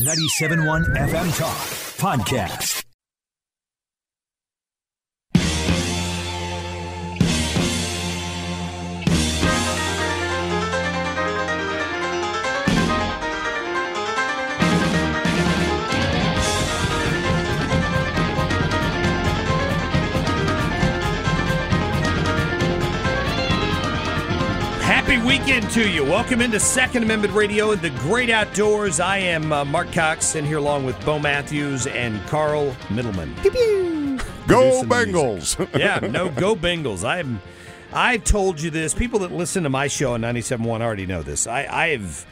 97.1 FM Talk Podcast. Happy weekend to you. Welcome into Second Amendment Radio and the great outdoors. I am uh, Mark Cox, and here along with Bo Matthews and Carl Middleman. Go Producing the Bengals! yeah, no, go Bengals. I'm. I've told you this. People that listen to my show on 97.1 already know this. I, I have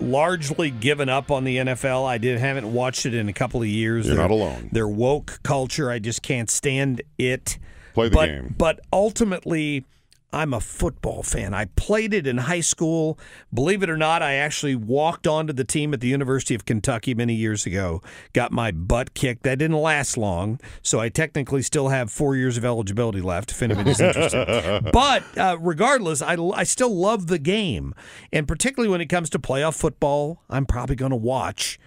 largely given up on the NFL. I did haven't watched it in a couple of years. You're Their- not alone. Their woke culture, I just can't stand it. Play the but, game. But ultimately, I'm a football fan. I played it in high school. Believe it or not, I actually walked onto the team at the University of Kentucky many years ago. Got my butt kicked. That didn't last long, so I technically still have four years of eligibility left if anybody's interested. but uh, regardless, I, I still love the game, and particularly when it comes to playoff football, I'm probably going to watch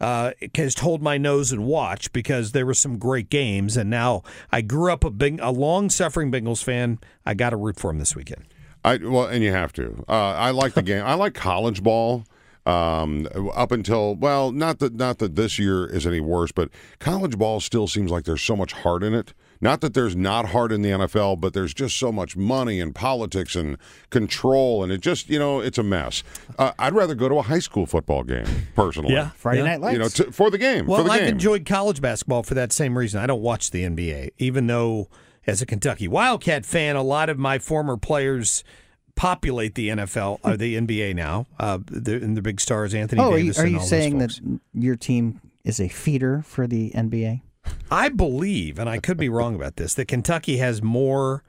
uh, has told my nose and watch because there were some great games, and now I grew up a big, a long suffering Bengals fan. I got to root for him this weekend. I well, and you have to. Uh, I like the game. I like college ball. Um, up until well, not that not that this year is any worse, but college ball still seems like there's so much heart in it. Not that there's not heart in the NFL, but there's just so much money and politics and control, and it just you know it's a mess. Uh, I'd rather go to a high school football game personally. Yeah, Friday Yeah. Night Lights. you know, to, for the game. Well, for the I've game. enjoyed college basketball for that same reason. I don't watch the NBA, even though as a Kentucky Wildcat fan, a lot of my former players populate the NFL or the NBA now. Uh, the, and the big stars, Anthony oh, are you, Davis. are and you all saying that your team is a feeder for the NBA? I believe, and I could be wrong about this, that Kentucky has more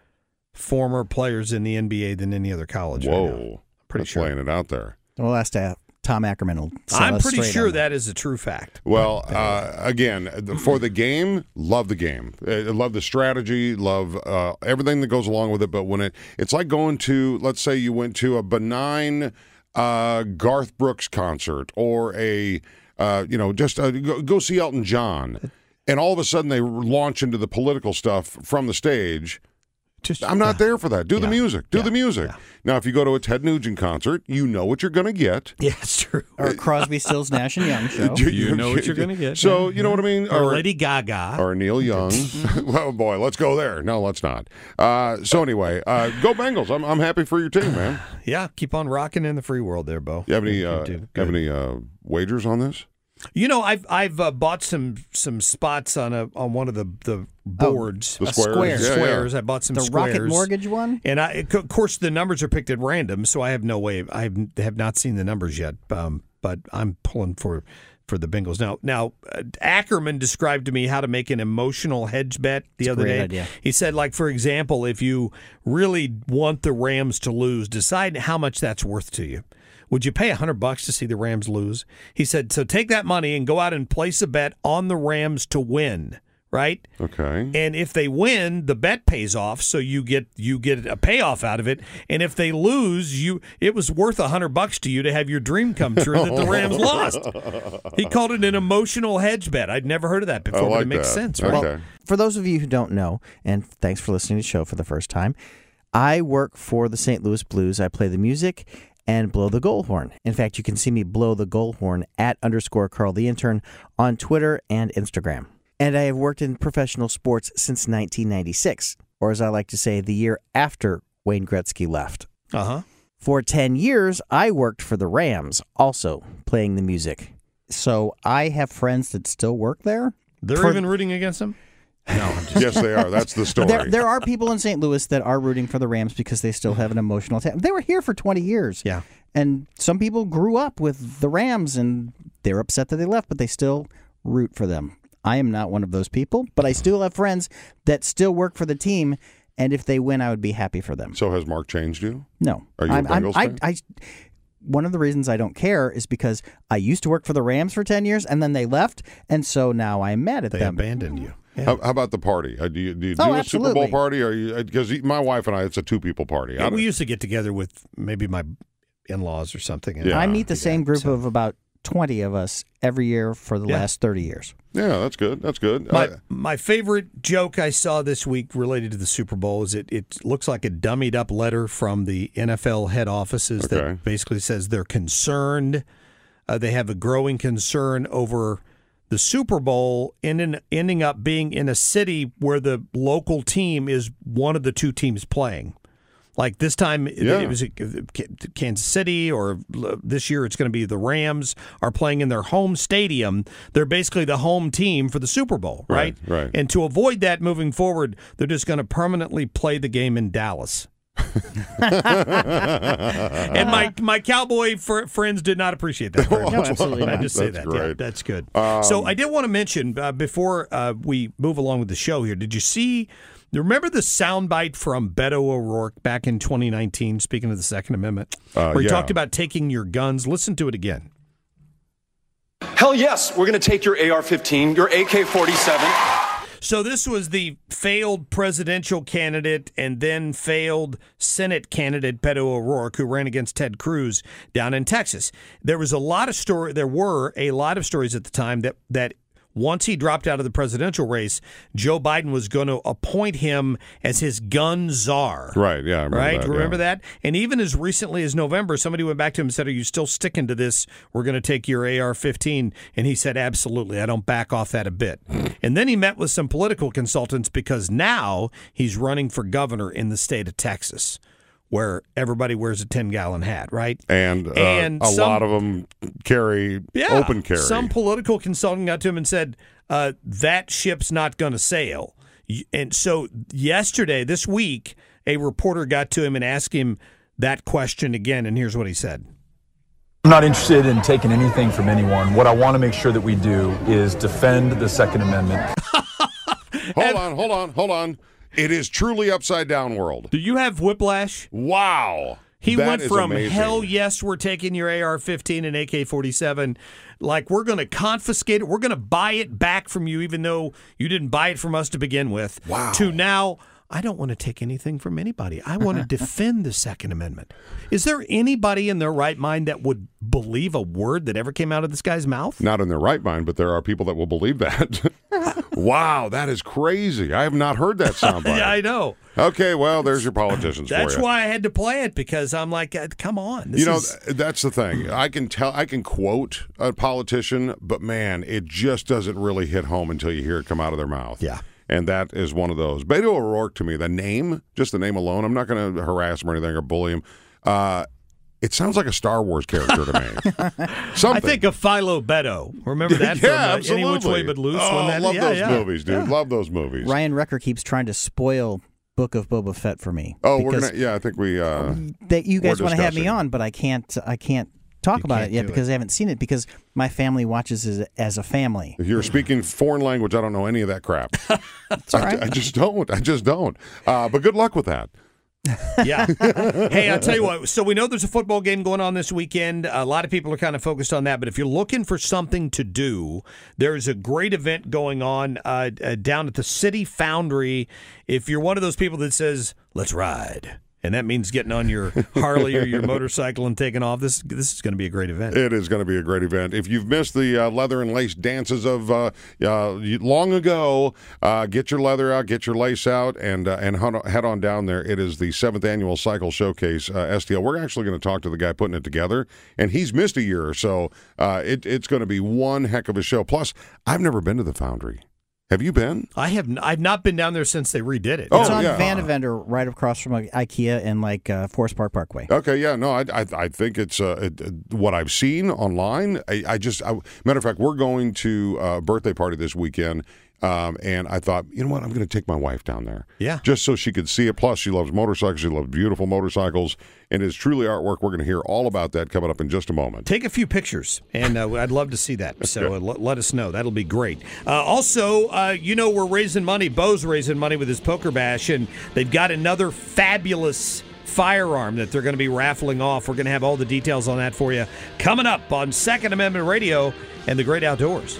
former players in the NBA than any other college. right now. Whoa, Pretty That's sure. laying it out there. Well, last uh, Tom Ackerman will. I'm us pretty sure on that is a true fact. Well, uh, again, for the game, love the game. Uh, love the strategy. Love uh, everything that goes along with it. But when it, it's like going to, let's say you went to a benign uh, Garth Brooks concert or a, uh, you know, just uh, go, go see Elton John, and all of a sudden they launch into the political stuff from the stage. Just I'm not there for that. Do the music. Do Yeah. the music. Now, if you go to a Ted Nugent concert, you know what you're going to get. Yeah, it's true. or Crosby, Stills, Nash and Young show. You know what you're gonna get, So you know what I mean. Or Lady Gaga. or Neil Young. oh boy, let's go there. No, let's not. Uh, so anyway, uh, go Bengals. I'm, I'm happy for your team, man. yeah, keep on rocking in the free world there, Bo. You have any You uh, have any uh, wagers on this? You know, I've I've uh, bought some some spots on a on one of the the boards. The A squares. square. Yeah, yeah. squares. I bought some the squares. Rocket Mortgage one. And I, of course, the numbers are picked at random, so I have no way. I have, have not seen the numbers yet, um, but I'm pulling for for the Bengals now. Now, uh, Ackerman described to me how to make an emotional hedge bet the other day. idea. He said, like for example, if you really want the Rams to lose, decide how much that's worth to you. Would you pay a hundred bucks to see the Rams lose? He said, so take that money and go out and place a bet on the Rams to win. Right? Okay. And if they win, the bet pays off, so you get you get a payoff out of it. And if they lose, you it was worth a hundred bucks to you to have your dream come true that the Rams lost. He called it an emotional hedge bet. I'd never heard of that before, I but like it makes that. sense, Okay. Well, for those of you who don't know, and thanks for listening to the show for the first time, I work for the St. Louis Blues. I play the music and blow the goal horn. In fact, you can see me blow the goal horn at underscore Carl the intern on Twitter and Instagram. And I have worked in professional sports since 1996, or as I like to say, the year after Wayne Gretzky left. Uh huh. For 10 years, I worked for the Rams, also playing the music. So I have friends that still work there. They're For- even rooting against them. No, just yes, they are. That's the story. There, there are people in St. Louis that are rooting for the Rams because they still have an emotional attachment. They were here for 20 years. Yeah. And some people grew up with the Rams and they're upset that they left, but they still root for them. I am not one of those people, but I still have friends that still work for the team. And if they win, I would be happy for them. so has Mark changed you? No. Are you a I'm, I'm- Bengals I, fan? I, one of the reasons I don't care is because I used to work for the Rams for 10 years and then they left. And so now I'm mad at they them. abandoned you. Yeah. How, how about the party? Uh, do you do, you do Oh, a Super Bowl absolutely. party? Are you because my wife and I, it's a two people party. I Yeah, don't- we used to get together with maybe my in-laws or something. and Yeah. I meet the same that, group so. of about 20 of us every year for the Yeah. last 30 years. yeah, that's good. That's good. My Uh, my favorite joke I saw this week related to the Super Bowl is it, it looks like a dummied up letter from the NFL head offices Okay. that basically says they're concerned. Uh, they have a growing concern over the Super Bowl ending, ending up being in a city where the local team is one of the two teams playing. Like this time, it- Yeah. it was Kansas City, or this year it's going to be the Rams are playing in their home stadium. They're basically the home team for the Super Bowl, right? Right, right. And to avoid that moving forward, they're just going to permanently play the game in Dallas. and my my cowboy fr- friends did not appreciate that. Very much. absolutely I just say That's that. Yeah, that's good. so I did want to mention uh, before uh, we move along with the show here. Did you see? Remember the soundbite from Beto O'Rourke back in 2019? Speaking of the Second Amendment, Uh, where he yeah. talked about taking your guns. Listen to it again. Hell yes, we're going to take your AR 15, your AK 47. So this was the failed presidential candidate and then failed Senate candidate Beto O'Rourke, who ran against Ted Cruz down in Texas. There was a lot of story. There were a lot of stories at the time that that once he dropped out of the presidential race, Joe Biden was going to appoint him as his gun czar. right. Yeah. Remember Right, That, remember yeah. that? And even as recently as November, somebody went back to him and said, "Are you still sticking to this? We're going to take your AR-15." And he said, "Absolutely. I don't back off that a bit." Hmm. and then he met with some political consultants because now he's running for governor in the state of Texas, where everybody wears a ten-gallon hat, right? And, uh, And a some- lot of them carry Yeah. open carry. Some political consultant got to him and said, uh, that ship's not going to sail. And so yesterday, this week, a reporter got to him and asked him that question again. And here's what he said. I'm not interested in taking anything from anyone. What I want to make sure that we do is defend the Second Amendment. hold on. Hold on. Hold on. It is truly upside down world. Do you have whiplash? Wow. He That went from amazing. hell yes, we're taking your AR 15 and AK 47, like we're going to confiscate it, we're going to buy it back from you, even though you didn't buy it from us to begin with, Wow. to now, I don't want to take anything from anybody. I want to defend the Second Amendment. Is there anybody in their right mind that would believe a word that ever came out of this guy's mouth? Not in their right mind, but there are people that will believe that. wow, that is crazy. I have not heard that soundbite. Yeah, I know. Okay, well, there's your politicians That's you. why I had to play it because I'm like, uh, come on. This you know, is- that's the thing. I can tell, I can quote a politician, but man, it just doesn't really hit home until you hear it come out of their mouth. Yeah. And that is one of those. Beto O'Rourke, to me, the name, just the name alone, I'm not going to harass him or anything or bully him. Uh, it sounds like a Star Wars character to me. Something. I think of Philo Beddoe. Remember that yeah, from uh, absolutely. Any Which Way But Loose? Oh, when that, love yeah, those yeah. movies, dude. Love those movies. Ryan Wrecker keeps trying to spoil Book of Boba Fett for me. Oh, we're gonna. Yeah, I think we. Uh, that you guys want to have me on, but I can't. I can't talk about can't it yet do because I haven't seen it because my family watches it as a family. if you're speaking foreign language, I don't know any of that crap. all right. I, I just don't. I just don't. Uh, but good luck with that. Yeah. hey, I'll tell you what. So we know there's a football game going on this weekend. A lot of people are kind of focused on that. But if you're looking for something to do, there's a great event going on uh, uh, down at the City Foundry. If you're one of those people that says, "Let's ride," and that means getting on your Harley or your motorcycle and taking off, this this is going to be a great event. It is going to be a great event. If you've missed the uh, leather and lace dances of uh, uh, long ago, uh, get your leather out, get your lace out, and uh, and head on- head on down there. It is the seventh annual Cycle Showcase uh, STL. We're actually going to talk to the guy putting it together, and he's missed a year or so. Uh, it, it's going to be one heck of a show. Plus, I've never been to the Foundry. Have you been? I have n- I've not been down there since they redid it. Oh, it's on yeah. Van Vendor right across from uh, IKEA and like uh, Forest Park Parkway. Okay, yeah, no, I, I, I think it's uh, it, uh, what I've seen online. I, I just, I, matter of fact, we're going to a birthday party this weekend. Um, and I thought, you know what, I'm going to take my wife down there. Yeah. Just so she could see it. Plus, she loves motorcycles. She loves beautiful motorcycles. And it's truly artwork. We're going to hear all about that coming up in just a moment. Take a few pictures, and uh, I'd love to see that. So uh, let, let us know. That'll be great. Uh, also, uh, you know, we're raising money. Bo's raising money with his poker bash, and they've got another fabulous firearm that they're going to be raffling off. We're going to have all the details on that for you coming up on Second Amendment Radio and the Great Outdoors.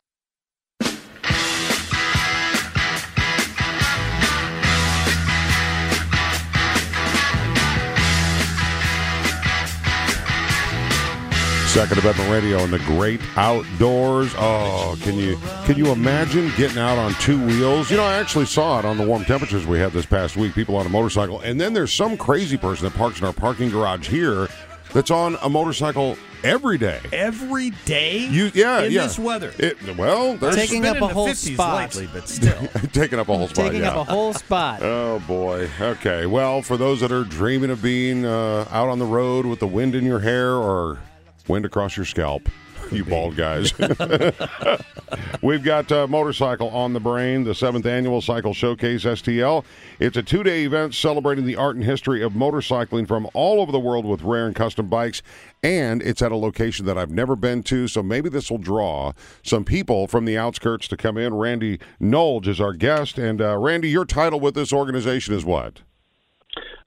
Second Amendment Radio and the great outdoors. Oh, can you can you imagine getting out on two wheels? You know, I actually saw it on the warm temperatures we had this past week. People on a motorcycle, and then there's some crazy person that parks in our parking garage here that's on a motorcycle every day. Every day? You yeah in yeah. this weather. It, well, there's Taking up a whole spot. lately, but still. taking up a whole spot. Taking yeah. up a whole spot. Oh boy. Okay. Well, for those that are dreaming of being uh, out on the road with the wind in your hair or wind across your scalp, you bald guys. We've got uh, motorcycle on the brain, the seventh annual Cycle Showcase STL. It's a two-day event celebrating the art and history of motorcycling from all over the world with rare and custom bikes. And it's at a location that I've never been to, so maybe this will draw some people from the outskirts to come in. Randy Nolge is our guest, and uh, Randy, your title with this organization is what?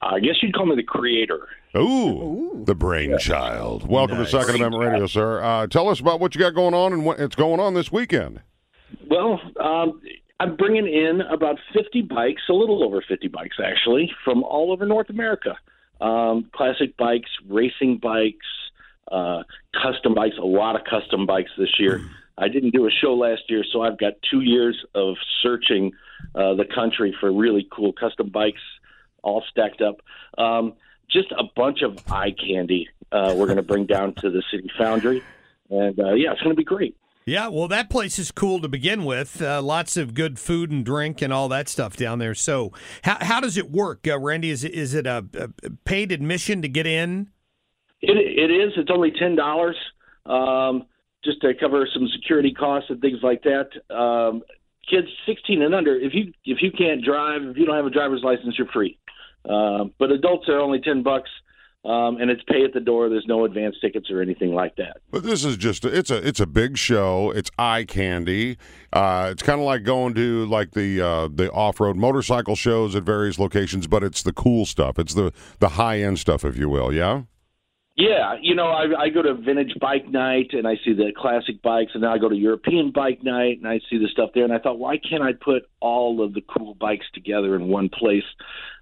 I guess you'd call me the creator. Ooh, the brainchild. Welcome Nice. to Second Amendment Radio, sir. Uh, tell us about what you got going on and what it's going on this weekend. Well, um, I'm bringing in about 50 bikes, a little over 50 bikes actually, from all over North America. Um, classic bikes, racing bikes, uh, custom bikes, a lot of custom bikes this year. I didn't do a show last year, so I've got two years of searching uh, the country for really cool custom bikes, all stacked up. Um, just a bunch of eye candy uh, we're going to bring down to the City Foundry. And uh, yeah, it's going to be great. Yeah, well, that place is cool to begin with. Uh, lots of good food and drink and all that stuff down there. So, how, how does it work, uh, Randy? Is it, is it a, a paid admission to get in? It, it is. It's only ten dollars, um, just to cover some security costs and things like that. Um, kids sixteen and under, if you if you can't drive, if you don't have a driver's license, you're free. Um, but adults are only ten bucks, um, and it's pay at the door. There's no advance tickets or anything like that. But this is just it's a it's a big show. It's eye candy. Uh, it's kind of like going to like the uh, the off road motorcycle shows at various locations, but it's the cool stuff. It's the the high end stuff, if you will. Yeah. Yeah, you know, I, I go to vintage bike night and I see the classic bikes, and now I go to European bike night and I see the stuff there. And I thought, why can't I put all of the cool bikes together in one place?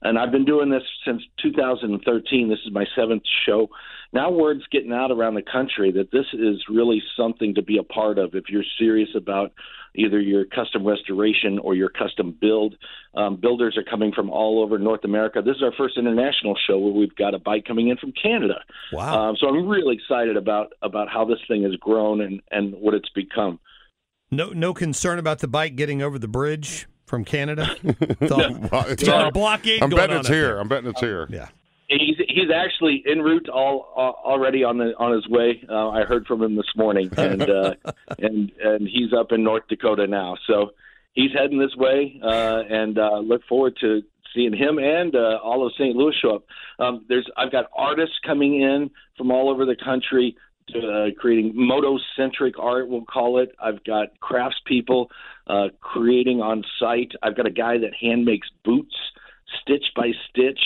And I've been doing this since 2013. This is my seventh show. Now, word's getting out around the country that this is really something to be a part of if you're serious about either your custom restoration or your custom build. Um, builders are coming from all over North America. This is our first international show where we've got a bike coming in from Canada. Wow. Um, so I'm really excited about about how this thing has grown and and what it's become. No, no concern about the bike getting over the bridge from Canada. Thought, Well, it's Yeah, on- blockade I'm going betting on it's here. there. I'm betting it's here. yeah. He's he's actually en route all uh, already on the on his way. Uh, I heard from him this morning, and uh, and and he's up in North Dakota now. So he's heading this way, uh, and uh, look forward to seeing him and uh, all of St. Louis show up. Um, there's I've got artists coming in from all over the country. Uh, creating moto-centric art, we'll call it. I've got craftspeople uh, creating on site. I've got a guy that hand makes boots, stitch by stitch,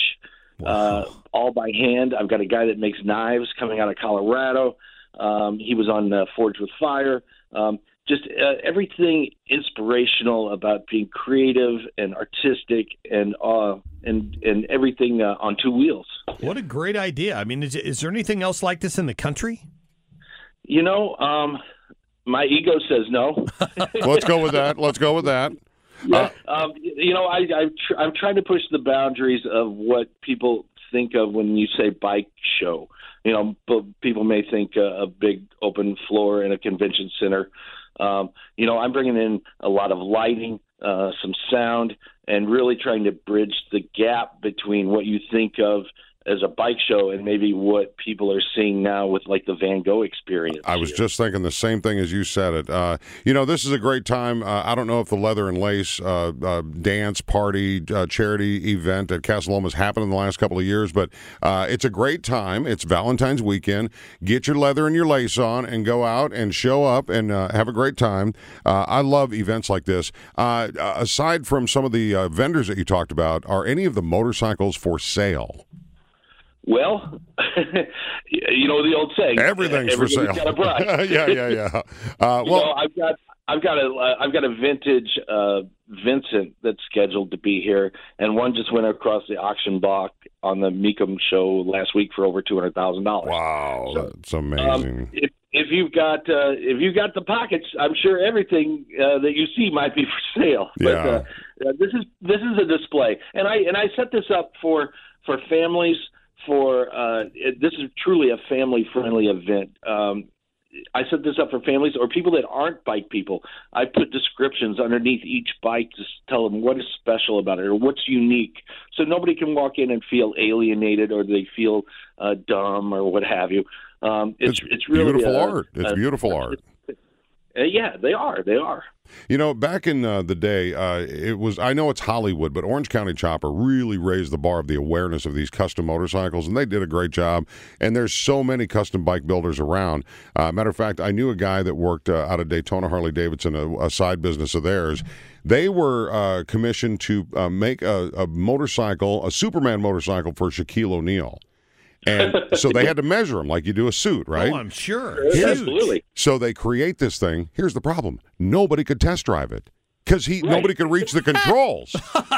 uh, all by hand. I've got a guy that makes knives coming out of Colorado. Um, he was on uh, Forged in Fire. Um, just uh, everything inspirational about being creative and artistic and uh, and and everything uh, on two wheels. What a great idea! I mean, is, is there anything else like this in the country? You know, um, my ego says no. Let's go with that. Let's go with that. Yeah, um, you know, I, I tr- I'm trying to push the boundaries of what people think of when you say bike show. You know, but people may think a, a big open floor in a convention center. Um, you know, I'm bringing in a lot of lighting, uh, some sound, and really trying to bridge the gap between what you think of as a bike show and maybe what people are seeing now with like the Van Gogh experience. I was just thinking the same thing as you said it. Uh, you know, this is a great time. Uh, I don't know if the Leather and Lace uh, uh dance party uh, charity event at Casa Loma has happened in the last couple of years, but uh, it's a great time. It's Valentine's weekend. Get your leather and your lace on and go out and show up and have a great time. I love events like this. aside from some of the vendors that you talked about, are any of the motorcycles for sale? Well, you know the old saying. Everything's for sale. Got a yeah, yeah, yeah. Uh, well, know, I've got I've got a have got a vintage uh, Vincent that's scheduled to be here, and one just went across the auction block on the Mecum show last week for over two hundred thousand dollars. Wow, so, that's amazing. Um, if, if you've got uh, if you've got the pockets, I'm sure everything uh, that you see might be for sale. But yeah. uh, this is this is a display, and I and I set this up for for families for uh, it, this is truly a family friendly event. Um, I set this up for families or people that aren't bike people. I put descriptions underneath each bike to tell them what is special about it or what's unique, so nobody can walk in and feel alienated or they feel uh, dumb or what have you. Um, it's, it's, it's really beautiful a, art. It's a, beautiful art. Uh, yeah, they are. They are. You know, back in uh, the day, uh, it was, I know it's Hollywood, but Orange County Chopper really raised the bar of the awareness of these custom motorcycles, and they did a great job. And there's so many custom bike builders around. Uh, matter of fact, I knew a guy that worked uh, out of Daytona Harley Davidson, a, a, side business of theirs. They were uh, commissioned to uh, make a, a motorcycle, a Superman motorcycle for Shaquille O'Neal. And so they had to measure them like you do a suit, right? Oh, I'm sure. Absolutely. So they create this thing. Here's the problem: nobody could test drive it because he right. nobody could reach the controls.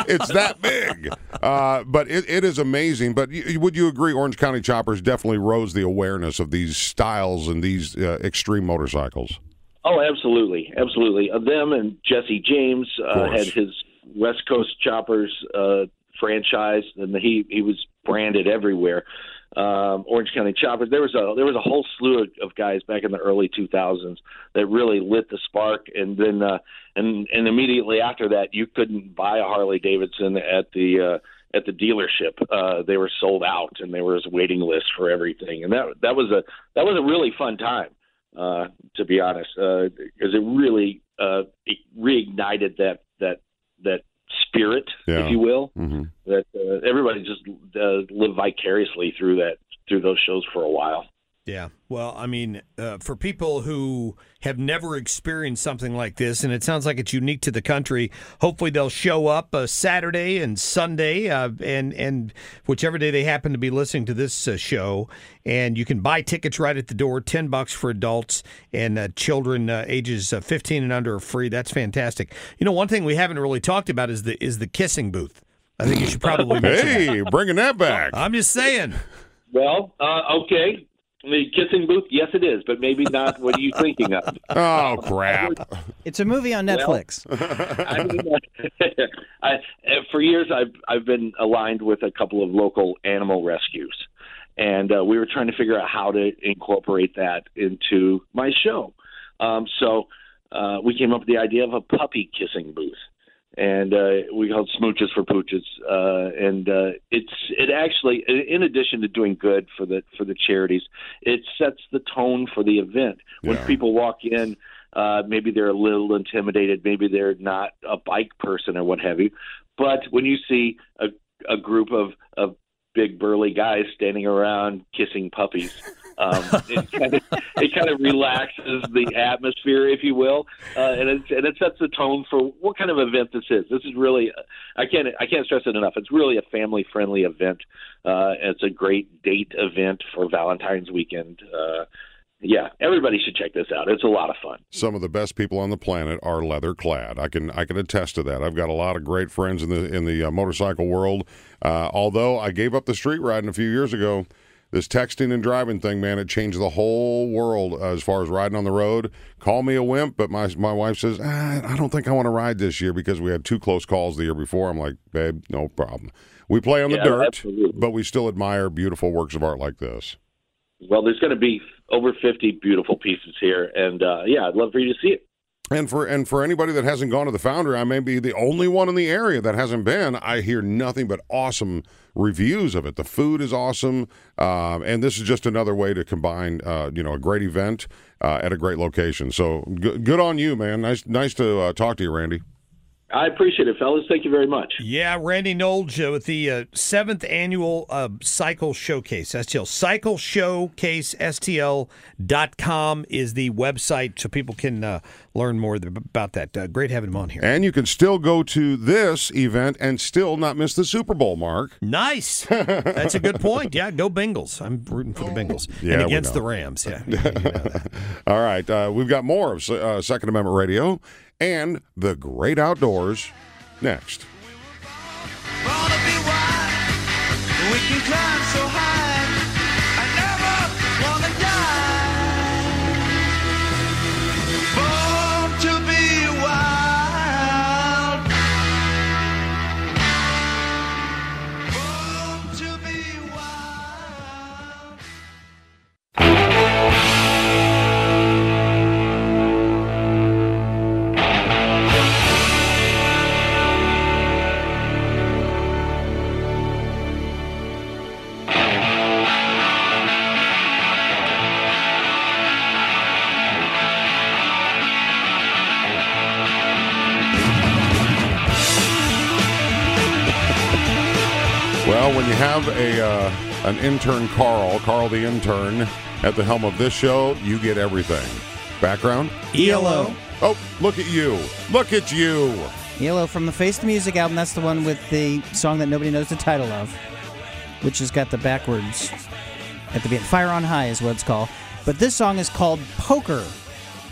it's that big. Uh, but it, it is amazing. But would you agree, Orange County Choppers definitely rose the awareness of these styles and these uh, extreme motorcycles? Oh, absolutely, absolutely. Uh, them and Jesse James uh, had his West Coast Choppers uh, franchise, and he he was branded everywhere um, Orange County Choppers. There was a there was a whole slew of, of guys back in the early 2000s that really lit the spark, and then uh, and and immediately after that, you couldn't buy a Harley Davidson at the uh, at the dealership. Uh, they were sold out, and there was a waiting list for everything, and that that was a that was a really fun time, uh, to be honest, because uh, it really uh, it reignited that that that spirit, yeah. if you will, mm-hmm. that uh, everybody just uh, lived vicariously through that through those shows for a while. Yeah. Well, I mean, uh, for people who have never experienced something like this, and it sounds like it's unique to the country, hopefully they'll show up uh, Saturday and Sunday, uh, and and whichever day they happen to be listening to this uh, show, and you can buy tickets right at the door, ten bucks for adults and uh, children uh, ages fifteen and under are free. That's fantastic. You know, one thing we haven't really talked about is the is the kissing booth. I think you should probably. hey, bringing that back. I'm just saying. Well, okay. The kissing booth, yes, it is, but maybe not what are you thinking of. Oh crap! It's a movie on Netflix. Well, I mean, I, for years, I've I've been aligned with a couple of local animal rescues, and uh, we were trying to figure out how to incorporate that into my show. Um, so uh, we came up with the idea of a puppy kissing booth and uh, we called smooches for pooches. Uh, and uh, it's it actually, in addition to doing good for the for the charities, it sets the tone for the event. When Yeah. people walk in, uh, maybe they're a little intimidated, maybe they're not a bike person or what have you. But when you see a a group of of big burly guys standing around kissing puppies. Um, it kind of relaxes the atmosphere, if you will, uh, and it and it sets the tone for what kind of event this is. This is really I can't I can't stress it enough. It's really a family friendly event. Uh, it's a great date event for Valentine's weekend. Uh, yeah, everybody should check this out. It's a lot of fun. Some of the best people on the planet are leather clad. I can I can attest to that. I've got a lot of great friends in the in the uh, motorcycle world. Uh, although I gave up the street riding a few years ago, this texting and driving thing, man, it changed the whole world as far as riding on the road. Call me a wimp, but my my wife says ah, I don't think I want to ride this year because we had two close calls the year before. I'm like, babe, no problem. We play on the Yeah, dirt, absolutely. but we still admire beautiful works of art like this. Well, there's going to be over 50 beautiful pieces here, and uh, yeah, I'd love for you to see it. And for and for anybody that hasn't gone to the Foundry, I may be the only one in the area that hasn't been. I hear nothing but awesome reviews of it. The food is awesome, um, and this is just another way to combine, uh, you know, a great event uh, at a great location. So good, good on you, man. Nice, nice to uh, talk to you, Randy. I appreciate it, fellas. Thank you very much. Yeah, Randy Knowles uh, with the uh, seventh annual uh, Cycle Showcase, STL. Cycle Showcase, STL.com is the website so people can uh, learn more th- about that. Uh, great having him on here. And you can still go to this event and still not miss the Super Bowl, Mark. Nice. That's a good point. Yeah, go Bengals. I'm rooting for the Bengals. Yeah, and against the Rams. Yeah. All right, uh, we've got more of uh, Second Amendment Radio and the great outdoors next. We you have a uh, an intern, Carl, Carl the intern, at the helm of this show, you get everything. Background? ELO. Oh, look at you! Look at you! ELO from the Face the Music album. That's the one with the song that nobody knows the title of, which has got the backwards at the beginning. Fire on High is what it's called. But this song is called Poker,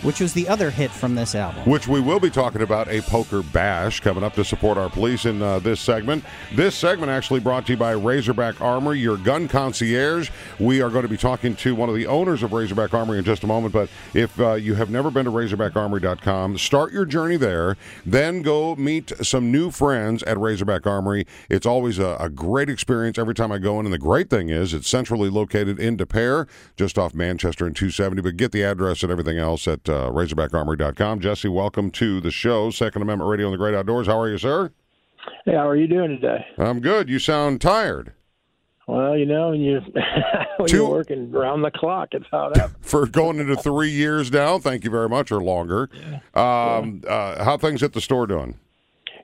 which was the other hit from this album. Which we will be talking about a poker bash coming up to support our police in uh, this segment. This segment actually brought to you by Razorback Armor, your gun concierge. We are going to be talking to one of the owners of Razorback Armory in just a moment. But if uh, you have never been to RazorbackArmory.com, start your journey there. Then go meet some new friends at Razorback Armory. It's always a, a great experience every time I go in. And the great thing is, it's centrally located in Des Peres, just off Manchester and 270. But get the address and everything else at uh, RazorbackArmory.com. Jesse, welcome to the show, Second Amendment Radio and the Great Outdoors. How are you, sir? Hey, how are you doing today? I'm good. You sound tired. Well, you know, when you when Two- you're working around the clock, it's how happens. For going into three years now, thank you very much, or longer. Um, uh, how things at the store doing?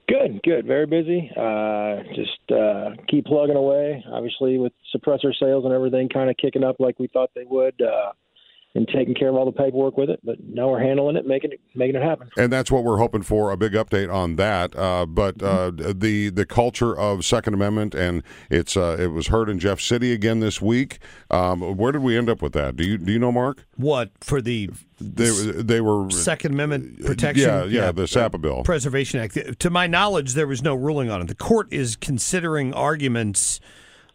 Good, good, very busy. Uh, just uh, keep plugging away. Obviously, with suppressor sales and everything kind of kicking up like we thought they would, uh, and taking care of all the paperwork with it. But now we're handling it, making it making it happen. And that's what we're hoping for a big update on that. Uh, but uh, the the culture of Second Amendment and it's uh, it was heard in Jeff City again this week. Um, where did we end up with that? Do you do you know, Mark? What for the They they were Second Amendment protection? Yeah, yeah, the SAPA bill. Preservation Act. To my knowledge, there was no ruling on it. The court is considering arguments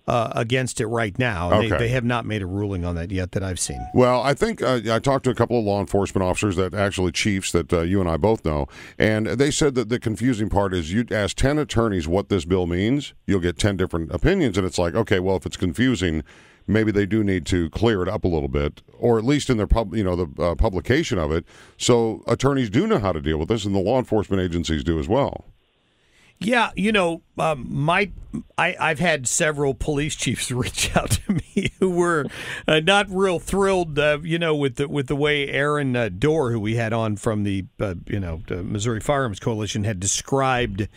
uh, against it right now. They, they have not made a ruling on that yet that I've seen. Well, I think uh, I talked to a couple of law enforcement officers that actually chiefs that uh, you and I both know, and they said that the confusing part is you ask 10 attorneys what this bill means, you'll get 10 different opinions, and it's like, okay, well, if it's confusing, maybe they do need to clear it up a little bit, or at least in their pub, you know, the uh, publication of it, so attorneys do know how to deal with this, and the law enforcement agencies do as well. Yeah, you know, um, my I, I've had several police chiefs reach out to me who were uh, not real thrilled, uh, you know, with the with the way Aaron uh, Dorr, who we had on from the uh, you know the Missouri Firearms Coalition, had described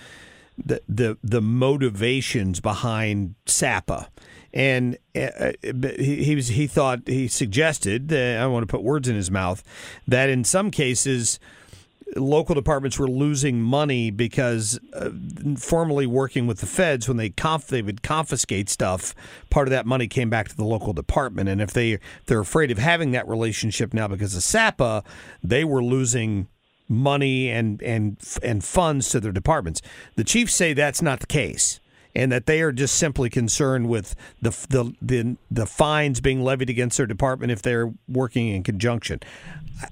the the the motivations behind SAPA. And uh, uh, he, he was he thought he suggested I don't want to put words in his mouth that in some cases local departments were losing money because uh, formerly working with the feds when they conf- they would confiscate stuff part of that money came back to the local department. And if they they're afraid of having that relationship now because of SAPA they were losing money and and and funds to their departments. The chiefs say that's not the case and that they are just simply concerned with the the the, the fines being levied against their department if they're working in conjunction.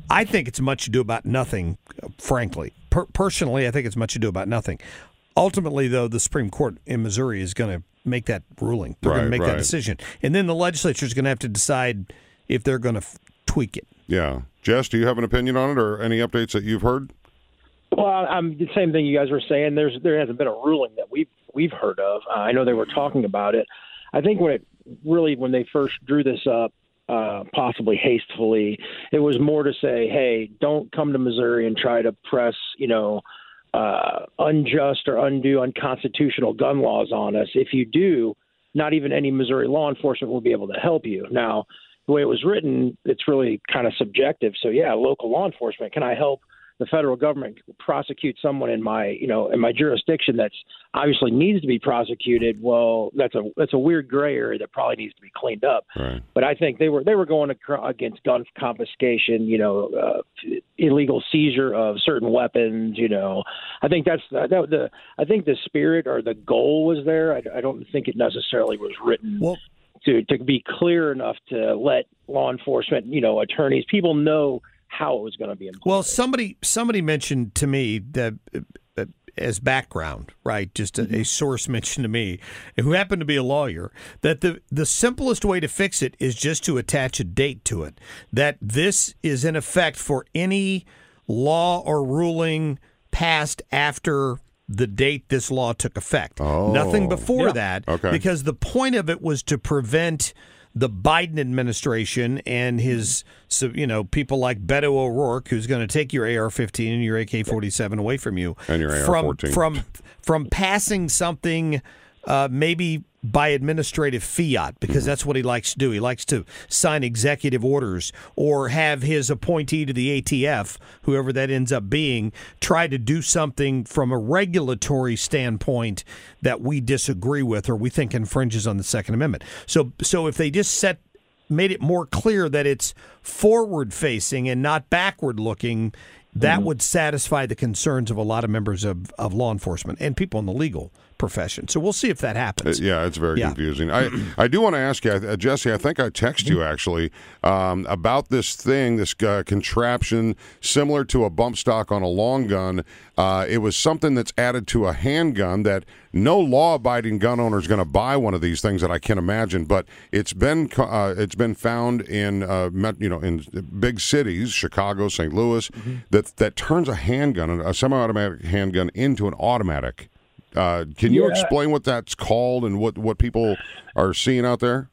I think it's much ado about nothing, frankly. Per- personally, I think it's much ado about nothing. Ultimately, though, the Supreme Court in Missouri is going to make that ruling. They're going to make right. that decision, and then the legislature is going to have to decide if they're going to f- tweak it. Yeah. Jess, do you have an opinion on it or any updates that you've heard? Well, I'm the same thing you guys were saying. There's there hasn't been a ruling that we've we've heard of. Uh, I know they were talking about it. I think when it really when they first drew this up, uh, possibly hastily, it was more to say, hey, don't come to Missouri and try to press, you know, uh, unjust or undue unconstitutional gun laws on us. If you do, not even any Missouri law enforcement will be able to help you. Now, the way it was written, it's really kind of subjective. So yeah, local law enforcement, can I help the federal government prosecute someone in my, you know, in my jurisdiction that's obviously needs to be prosecuted? Well, that's a that's a weird gray area that probably needs to be cleaned up. Right. But I think they were they were going against gun confiscation, you know, uh, illegal seizure of certain weapons. You know, I think that's that, the I think the spirit or the goal was there. I, I don't think it necessarily was written Well, to to be clear enough to let law enforcement, you know, attorneys, people know how it was going to be implemented. Well, somebody somebody mentioned to me that uh, as background, right? Just a, a source mentioned to me, who happened to be a lawyer, that the the simplest way to fix it is just to attach a date to it. That this is in effect for any law or ruling passed after the date this law took effect. Oh. Nothing before Yeah. that, Okay. because the point of it was to prevent the Biden administration and his, you know, people like Beto O'Rourke, who's going to take your AR-15 and your AK-47 away from you, And your from AR-14. from from passing something. Uh, maybe by administrative fiat, because mm-hmm. that's what he likes to do. He likes to sign executive orders or have his appointee to the ATF, whoever that ends up being, try to do something from a regulatory standpoint that we disagree with or we think infringes on the Second Amendment. So, so if they just set made it more clear that it's forward facing and not backward looking, that mm-hmm. would satisfy the concerns of a lot of members of, of law enforcement and people in the legal profession. So we'll see if that Uh, happens. Yeah, it's very Yeah. confusing. I I do want to ask you, uh, Jesse. I think I text you actually um, about this thing, this uh, contraption similar to a bump stock on a long gun. Uh, it was something that's added to a handgun that no law-abiding gun owner is going to buy one of these things that I can't imagine. But it's been uh, it's been found in uh, you know in big cities, Chicago, St. Louis, that that turns a handgun, a semi-automatic handgun, into an automatic. Uh, can you Yeah. explain what that's called and what, what people are seeing out there?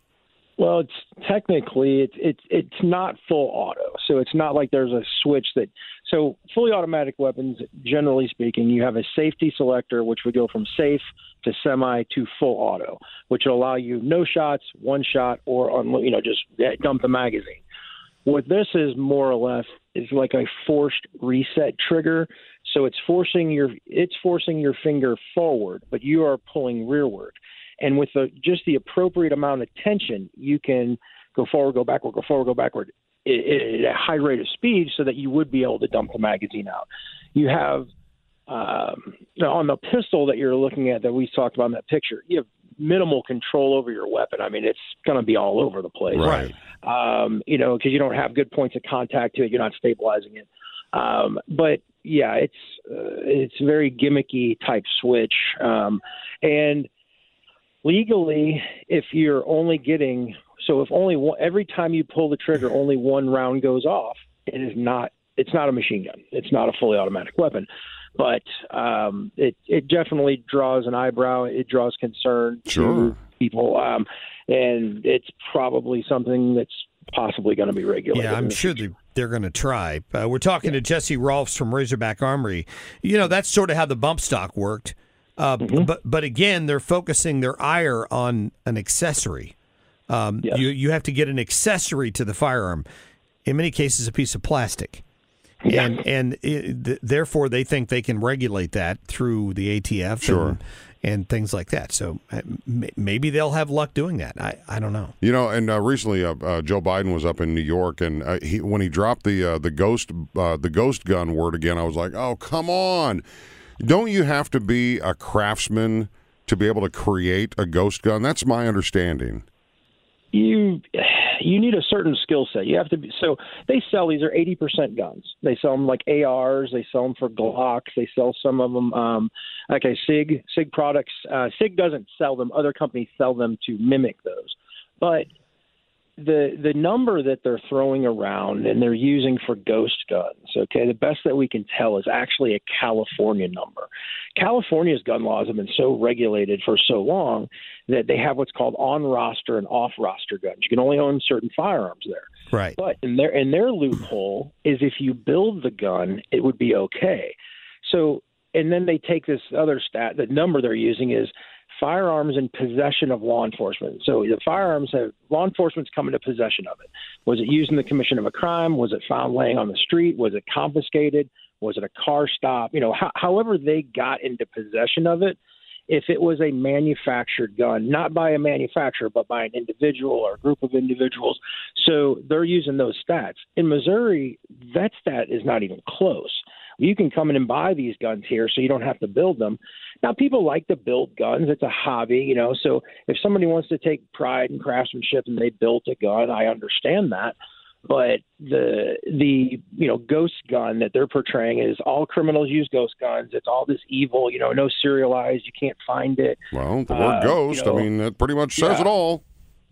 Well, it's technically it's it's it's not full auto, so it's not like there's a switch that. So fully automatic weapons, generally speaking, you have a safety selector, which would go from safe to semi to full auto, which will allow you no shots, one shot, or on you know just dump the magazine. What this is more or less is like a forced reset trigger. So it's forcing your it's forcing your finger forward, but you are pulling rearward. And with the, just the appropriate amount of tension, you can go forward, go backward, go forward, go backward at a high rate of speed, so that you would be able to dump the magazine out. You have um, on the pistol that you're looking at that we talked about in that picture. You have minimal control over your weapon. I mean, it's going to be all over the place Right. um, you know, because you don't have good points of contact to it. You're not stabilizing it. Um, but yeah, it's uh, it's very gimmicky type switch, um, and legally, if you're only getting so if only one, every time you pull the trigger, only one round goes off, it is not it's not a machine gun. It's not a fully automatic weapon. But um, it it definitely draws an eyebrow. It draws concern Sure. to people, um, and it's probably something that's possibly going to be regulated. Yeah, I'm the sure they, they're going to try. Uh, we're talking to Jesse Rolfs from Razorback Armory. You know, that's sort of how the bump stock worked. Uh, Mm-hmm. But but again, they're focusing their ire on an accessory. Um, Yes. You you have to get an accessory to the firearm. In many cases, a piece of plastic. and and it, th- therefore they think they can regulate that through the ATF Sure. and, and things like that. So uh, maybe they'll have luck doing that. I, I don't know. You know, and uh, recently uh, uh, Joe Biden was up in New York, and uh, he when he dropped the uh, the ghost the ghost gun word again, I was like, oh come on! Don't you have to be a craftsman to be able to create a ghost gun? That's my understanding. You you need a certain skill set. You have to be so they sell these are eighty percent guns. They sell them like ARs. They sell them for Glocks. They sell some of them. Um, okay, Sig Sig products. Uh, Sig doesn't sell them. Other companies sell them to mimic those, but the the number that they're throwing around and they're using for ghost guns okay the best that we can tell is actually a california number california's gun laws have been so regulated for so long that they have what's called on roster and off roster guns you can only own certain firearms there Right. but in their in their loophole is if you build the gun, it would be okay. So and then they take this other stat. The number they're using is firearms in possession of law enforcement. So the firearms have law enforcement's come into possession of it. Was it used in the commission of a crime? Was it found laying on the street? Was it confiscated? Was it a car stop? You know, ho- however they got into possession of it if it was a manufactured gun, not by a manufacturer, but by an individual or a group of individuals. So they're using those stats. In Missouri, that stat is not even close. You can come in and buy these guns here, so you don't have to build them. Now, people like to build guns; it's a hobby, you know. So if somebody wants to take pride in craftsmanship and they built a gun, I understand that but the the you know ghost gun that they're portraying is all criminals use ghost guns. It's all this evil, you know, no serialized. You can't find it. Well, the word Uh, you ghost, know, I mean, that pretty much says yeah. it all.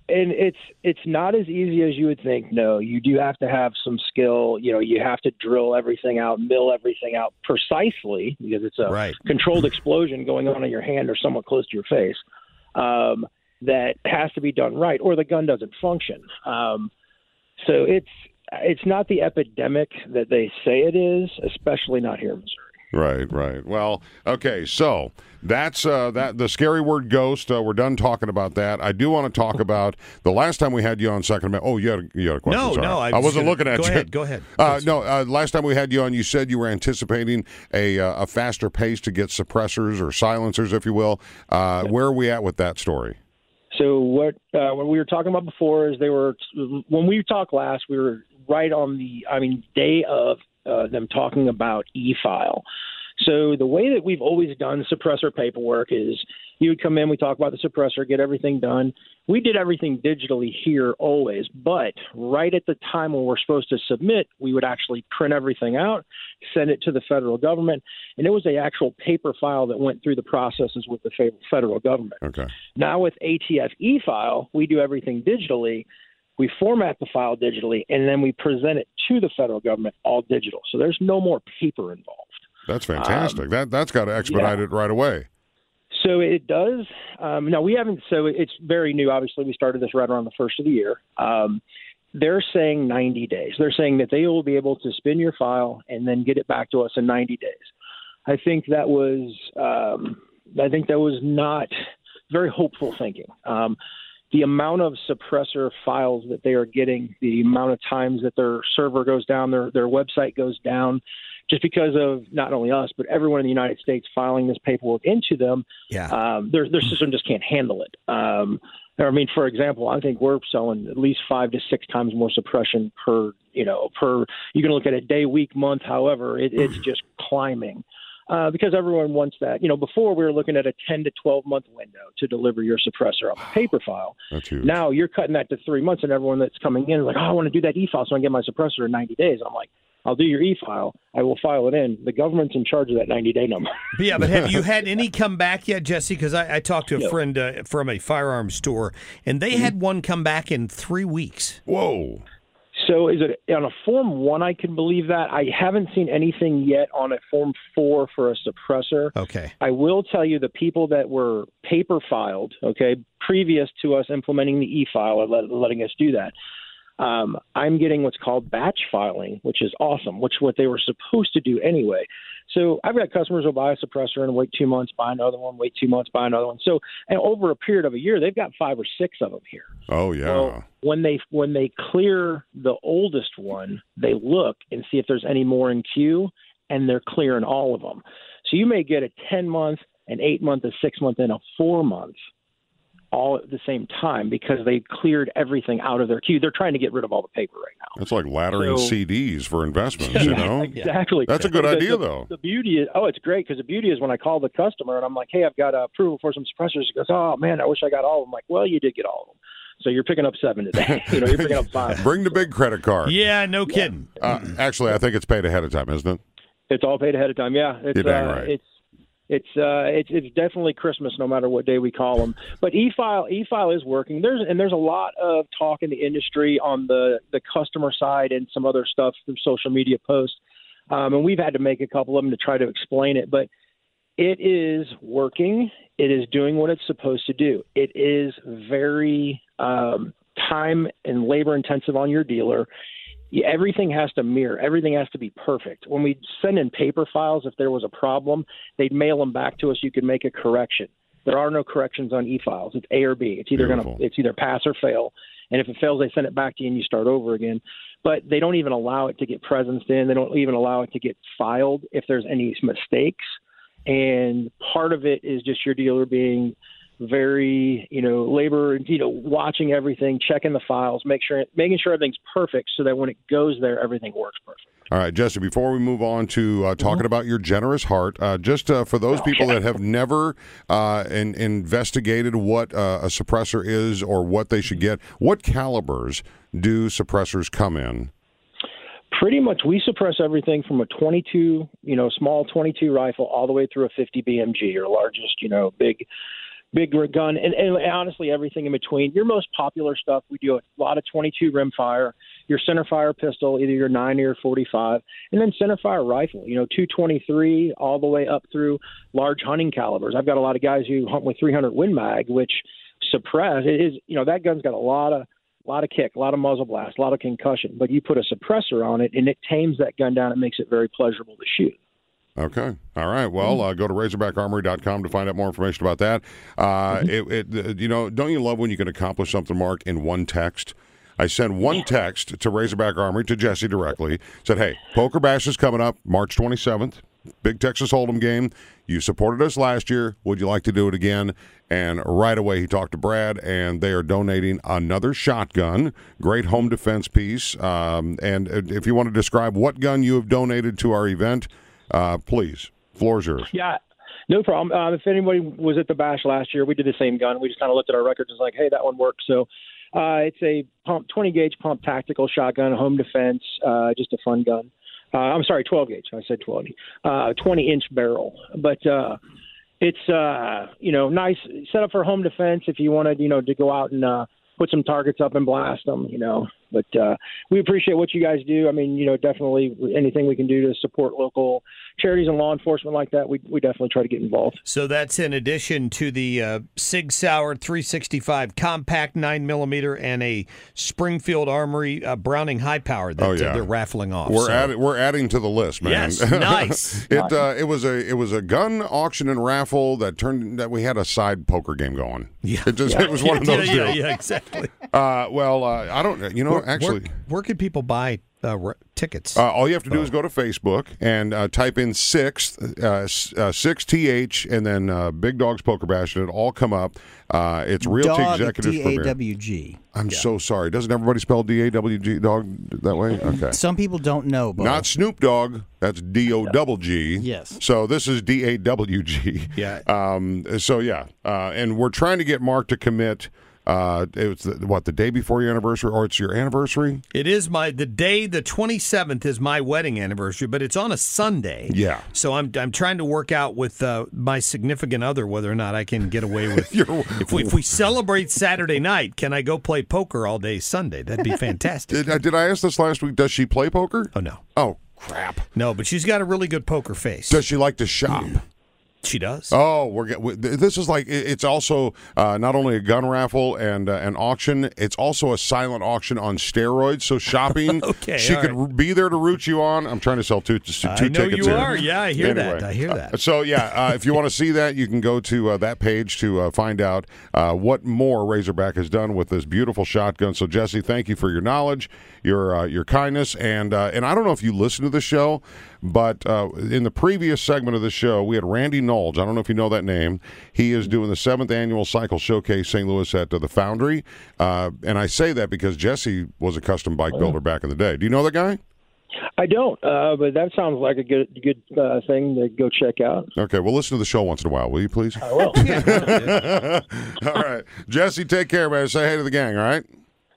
And it's it's not as easy as you would think. No, you do have to have some skill. You know, you have to drill everything out, mill everything out precisely because it's a Right. controlled explosion going on in your hand or somewhat close to your face. Um, that has to be done right, or the gun doesn't function. Um, so it's it's not the epidemic that they say it is, especially not here in Missouri. Right, right. Well, okay, so that's uh, that the scary word ghost. Uh, we're done talking about that. I do want to talk about the last time we had you on Second Amendment. Oh, you had a, you had a question. No, sorry. no, I I was wasn't gonna- looking at go you. ahead, go ahead. Uh, no, uh, last time we had you on, you said you were anticipating a uh, a faster pace to get suppressors or silencers, if you will. Uh, where are we at with that story? So what uh, what we were talking about before is they were when we talked last, we were right on the I mean day of uh, them talking about e-file. So the way that we've always done suppressor paperwork is you would come in, we talk about the suppressor, get everything done. We did everything digitally here always, but right at the time when we're supposed to submit, we would actually print everything out, send it to the federal government, and it was a actual paper file that went through the processes with the federal government. Okay. Now with ATF e-file, we do everything digitally. We format the file digitally, and then we present it to the federal government all digital. So there's no more paper involved. That's fantastic. Um, that that's got to expedite yeah. it right away. So it does. Um, now we haven't. So it's very new. Obviously, we started this right around the first of the year. Um, they're saying 90 days. They're saying that they will be able to spin your file and then get it back to us in 90 days. I think that was. Um, I think that was not very hopeful thinking. Um, the amount of suppressor files that they are getting, the amount of times that their server goes down, their their website goes down, just because of not only us but everyone in the United States filing this paperwork into them. Yeah. Um, their their system just can't handle it. Um, I mean, for example, I think we're selling at least five to six times more suppression per, you know, per. You can look at it day, week, month. However, it, it's just climbing uh, because everyone wants that. You know, before we were looking at a 10 to 12 month window to deliver your suppressor on a paper file. That's huge. Now you're cutting that to three months, and everyone that's coming in is like, oh, I want to do that e file so I can get my suppressor in 90 days. I'm like, I'll do your e file. I will file it in. The government's in charge of that 90 day number. But yeah, but have you had any come back yet, Jesse? Because I, I talked to a No. friend uh, from a firearms store, and they had one come back in three weeks. Whoa. So is it on a form one? I can believe that. I haven't seen anything yet on a form four for a suppressor. Okay. I will tell you the people that were paper filed, okay, previous to us implementing the e file or let, letting us do that. Um, I'm getting what's called batch filing, which is awesome, which what they were supposed to do anyway. So I've got customers who buy a suppressor and wait two months, buy another one, wait two months, buy another one. So and over a period of a year, they've got five or six of them here. Oh yeah. When they when they clear the oldest one, they look and see if there's any more in queue, and they're clearing all of them. So you may get a ten month, an eight month, a six month, and a four month all at the same time because they cleared everything out of their queue. They're trying to get rid of all the paper right now. That's like laddering So- CDs for investments, you know? Exactly. That's a good The- idea, the- though. The beauty is, oh, it's great because the beauty is when I call the customer and I'm like, hey, I've got approval for some suppressors. He goes, oh man, I wish I got all of them. I'm like, well, you did get all of them. So you're picking up seven today. you know, you're picking up five. Bring the big credit card. Yeah, no kidding. Uh, actually, I think it's paid ahead of time, isn't it? It's all paid ahead of time. Yeah, it's You're dang uh, right. it's it's uh, it's it's definitely Christmas no matter what day we call them. But e-file e-file is working. There's and there's a lot of talk in the industry on the the customer side and some other stuff through social media posts. Um, and we've had to make a couple of them to try to explain it, but it is working. It is doing what it's supposed to do. It is very um, time and labor intensive on your dealer. Everything has to mirror. Everything has to be perfect. When we send in paper files, if there was a problem, they'd mail them back to us. You could make a correction. There are no corrections on e-files. It's A or B. It's either going to it's either pass or fail. And if it fails, they send it back to you and you start over again. But they don't even allow it to get presenced in. They don't even allow it to get filed if there's any mistakes. And part of it is just your dealer being very, you know, labor, you know, watching everything, checking the files, make sure, making sure everything's perfect, so that when it goes there, everything works perfect. All right, Jesse, before we move on to uh, talking about your generous heart, uh, just uh, for those people that have never uh, in, investigated what uh, a suppressor is or what they should get, what calibers do suppressors come in? Pretty much, we suppress everything from a 22, you know, small 22 rifle all the way through a 50 BMG, your largest, you know, big, big gun, and, and honestly, everything in between. Your most popular stuff, we do a lot of 22 rimfire, your centerfire pistol, either your 9 or 45, and then centerfire rifle, you know, 223 all the way up through large hunting calibers. I've got a lot of guys who hunt with 300 Win Mag, which suppress. It is, you know, that gun's got a lot of a lot of kick, a lot of muzzle blast, a lot of concussion. But you put a suppressor on it, and it tames that gun down. It makes it very pleasurable to shoot. Okay. All right. Well, uh, go to RazorbackArmory.com to find out more information about that. Uh, it, it, you know, don't you love when you can accomplish something, Mark, in one text? I sent one text to Razorback Armory to Jesse directly. Said, "Hey, Poker Bash is coming up March 27th. Big Texas Hold'em game. You supported us last year. Would you like to do it again?" And right away, he talked to Brad, and they are donating another shotgun. Great home defense piece. Um, and if you want to describe what gun you have donated to our event, uh, please, floor's yours. Yeah, no problem. Um, if anybody was at the bash last year, we did the same gun. We just kind of looked at our records and was like, hey, that one works. So uh, it's a pump, 20 gauge pump tactical shotgun, home defense, uh, just a fun gun. Uh, I'm sorry, 12 gauge. I said 20. Uh, 20 inch barrel, but uh, it's uh, you know nice set up for home defense if you wanted you know to go out and uh, put some targets up and blast them. You know, but uh, we appreciate what you guys do. I mean, you know, definitely anything we can do to support local charities and law enforcement like that, we we definitely try to get involved. So that's in addition to the uh, Sig Sauer 365 compact 9 millimeter and a Springfield Armory uh, Browning high power that Oh, uh, yeah. they're raffling off. We're So- adding we're adding to the list, man. Yes, nice. it uh, it was a it was a gun auction and raffle that turned that we had a side poker game going. Yeah, it just it was one of those. yeah, deals. yeah, exactly. Uh, well, uh, I don't. You know, Where- actually. where, where can people buy uh, r- tickets? Uh, all you have to do is go to Facebook and uh, type in sixth, uh, uh, six th, and then uh, Big Dogs Poker Bash, and it'll all come up. Uh, it's Realty Dog, Executives Premier. D-A-W-G. I'm so sorry. Doesn't everybody spell D A W G dog that way? Okay. Some people don't know, but Not Snoop Dogg. That's D O double G. Yes. So this is D A W G. Yeah. Um. So yeah. Uh. And we're trying to get Mark to commit. Uh. It's the, what the day before your anniversary, or it's your anniversary. It is my the day the 27th is my wedding anniversary, but it's on a Sunday. Yeah. So I'm I'm trying to work out with uh, my significant other whether or not I can get away with if we if we celebrate Saturday night, can I go play poker all day Sunday? That'd be fantastic. Did, uh, did I ask this last week? Does she play poker? Oh no. Oh crap. No, but she's got a really good poker face. Does she like to shop? She does. Oh, we're we- this is like it's also uh, not only a gun raffle and uh, an auction. It's also a silent auction on steroids. So shopping, Okay, she could right. be there to root you on. I'm trying to sell two, two I tickets. know you here. are. Yeah, I hear that. I hear that. uh, so yeah, uh, if you want to see that, you can go to uh, that page to uh, find out uh, what more Razorback has done with this beautiful shotgun. So Jesse, thank you for your knowledge, your uh, your kindness, and uh, and I don't know if you listen to the show, but uh, in the previous segment of the show, we had Randy Knowles. I don't know if you know that name. He is doing the seventh annual Cycle Showcase St. Louis at uh, the Foundry, uh, and I say that because Jesse was a custom bike builder back in the day. Do you know that guy? I don't, uh, but that sounds like a good good uh, thing to go check out. Okay, well, listen to the show once in a while, will you please? I will. all right. Jesse, take care, man. Say hey to the gang, all right?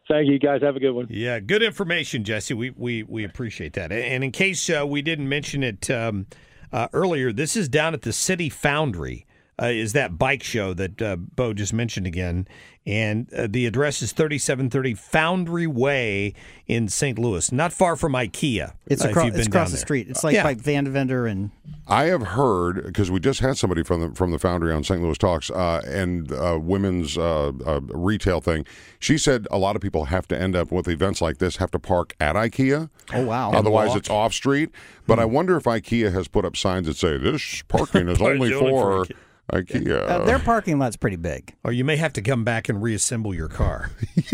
Thank you, guys. Have a good one. Yeah, good information, Jesse. We we we appreciate that. And in case uh, we didn't mention it um, uh, earlier, this is down at the City Foundry. Uh, is that bike show that uh, Bo just mentioned again? And uh, the address is 3730 Foundry Way in St. Louis, not far from IKEA. It's uh, across, you've it's across the there. street. It's like Yeah. by Vandeventer and I have heard because we just had somebody from the from the Foundry on St. Louis Talks uh, and uh, women's uh, uh, retail thing. She said a lot of people have to end up with events like this have to park at IKEA. Oh wow. Otherwise, it's off street. But I wonder if IKEA has put up signs that say this parking is only only for for IKEA. Uh, their parking lot's pretty big. Or you may have to come back and reassemble your car.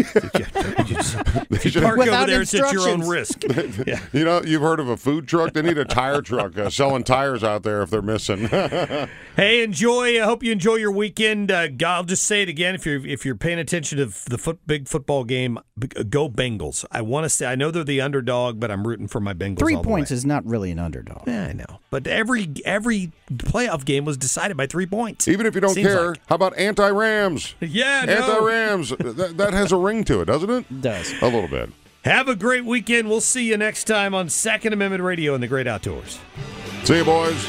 They If you should- park over there, it's at your own risk. Yeah. you know, you've heard of a food truck? They need a tire truck uh, selling tires out there if they're missing. Hey, enjoy. I hope you enjoy your weekend. Uh, I'll just say it again: if you're if you're paying attention to the foot, big football game, b- go Bengals. I want to say I know they're the underdog, but I'm rooting for my Bengals. Three all the points way. is not really an underdog. Yeah, I know, but every every playoff game was decided by three points. Even if you don't Seems care, like. how about anti-Rams? Yeah. Anti-Rams. that, that has a ring to it, doesn't it? it? Does. A little bit. Have a great weekend. We'll see you next time on Second Amendment Radio in the Great Outdoors. See you, boys.